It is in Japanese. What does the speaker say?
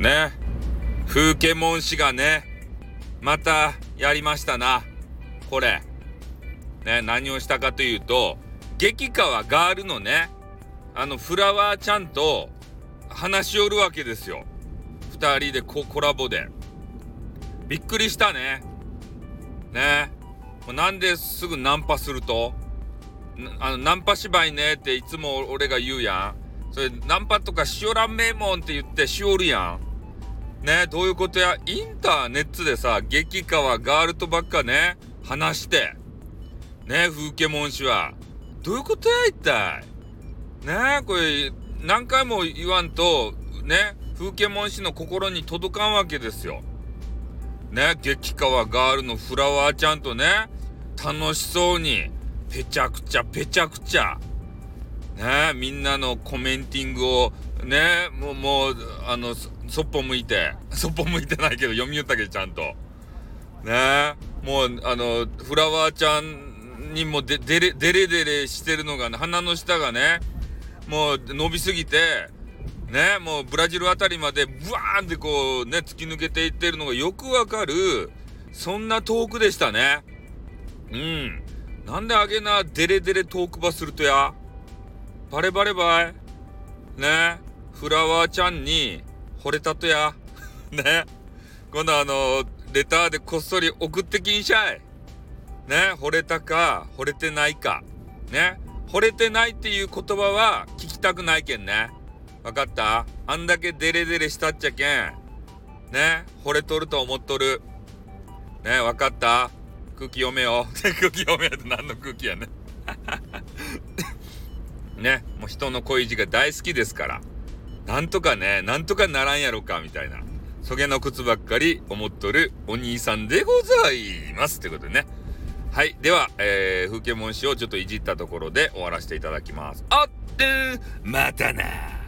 ね風景文氏がね、またやりましたな。これ。ね、何をしたかというと、激川ガールのね、あの、フラワーちゃんと話しおるわけですよ。二人でココラボで。びっくりしたね。ね。なんですぐナンパするとあの、ナンパ芝居ねっていつも俺が言うやん。それ、ナンパとかしおらんめえもんって言ってしおるやん。ね、どういうことや、インターネットでさ、激川ガールとばっかね、話して。ね、風景文氏は。どういうことや、一体？ねこれ、何回も言わんと、ね、風景文氏の心に届かんわけですよ。ね、激川ガールのフラワーちゃんとね、楽しそうに、ぺちゃくちゃぺちゃくちゃ、ね、みんなのコメンティングを、ね、もう、もう、あの、そっぽ向いて、そっぽ向いてないけど、読み言ったけど、ちゃんと。ねもう、あの、フラワーちゃんにもで、でれ、でれでれしてるのがね、鼻の下がね、もう伸びすぎて、ね、もうブラジルあたりまでブワーンってこうね、突き抜けていってるのがよくわかる、そんなトークでしたね。うん。なんであげな、デレデレトークバするとや？バレバレバイね、フラワーちゃんに惚れたとや。ね、今度あの、レターでこっそり送ってきんしゃい。ね、惚れたか、惚れてないか。ね、惚れてないっていう言葉は聞きたくないけんね。わかった？あんだけデレデレしたっちゃけん。ね惚れとると思っとる。ねわかった？空気読めよ。空気読めよって何の空気やね。ねもう人の恋路が大好きですから。なんとかね、なんとかならんやろか、みたいな。そげの靴ばっかり思っとるお兄さんでございます。ということでね。はい。では、えー、風景文詞をちょっといじったところで終わらせていただきます。あってまたな